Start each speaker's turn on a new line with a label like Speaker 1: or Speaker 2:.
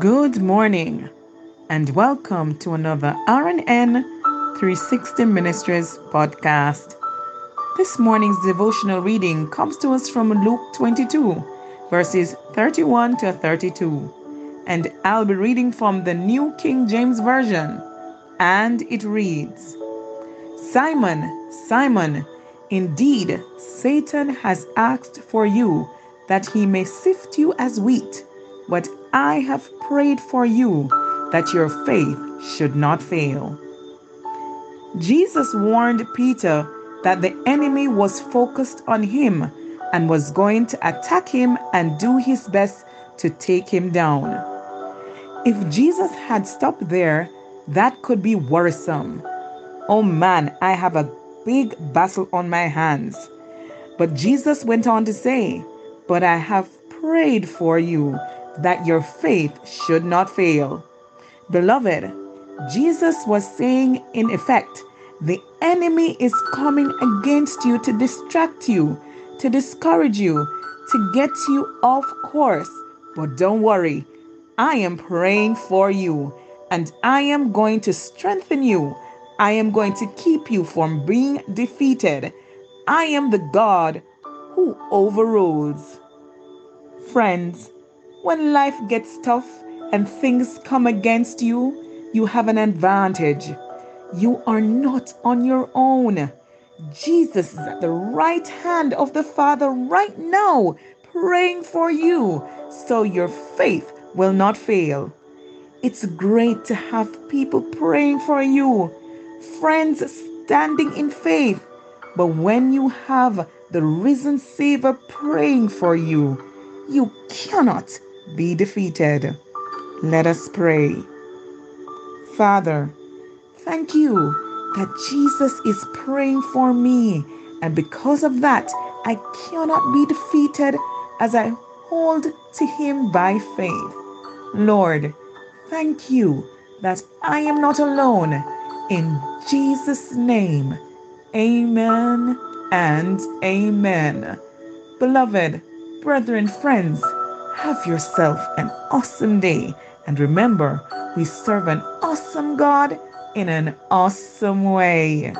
Speaker 1: Good morning and welcome to another RNN 360 Ministries podcast. This morning's devotional reading comes to us from Luke 22, verses 31 to 32, and I'll be reading from the New King James Version, and it reads Simon, Simon, indeed, Satan has asked for you that he may sift you as wheat, but I have prayed for you that your faith should not fail. Jesus warned Peter that the enemy was focused on him and was going to attack him and do his best to take him down. If Jesus had stopped there, that could be worrisome. Oh man, I have a big battle on my hands. But Jesus went on to say, But I have prayed for you that your faith should not fail. Beloved, Jesus was saying, in effect, the enemy is coming against you to distract you, to discourage you, to get you off course. But don't worry, I am praying for you and I am going to strengthen you. I am going to keep you from being defeated. I am the God who overrules. Friends, when life gets tough and things come against you, you have an advantage. You are not on your own. Jesus is at the right hand of the Father right now, praying for you, so your faith will not fail. It's great to have people praying for you, friends standing in faith. But when you have the risen Savior praying for you, you cannot be defeated. Let us pray. Father, thank you that Jesus is praying for me, and because of that, I cannot be defeated as I hold to Him by faith. Lord, thank you that I am not alone. In Jesus' name, amen and amen. Beloved, brethren, friends, have yourself an awesome day. And remember, we serve an awesome God in an awesome way.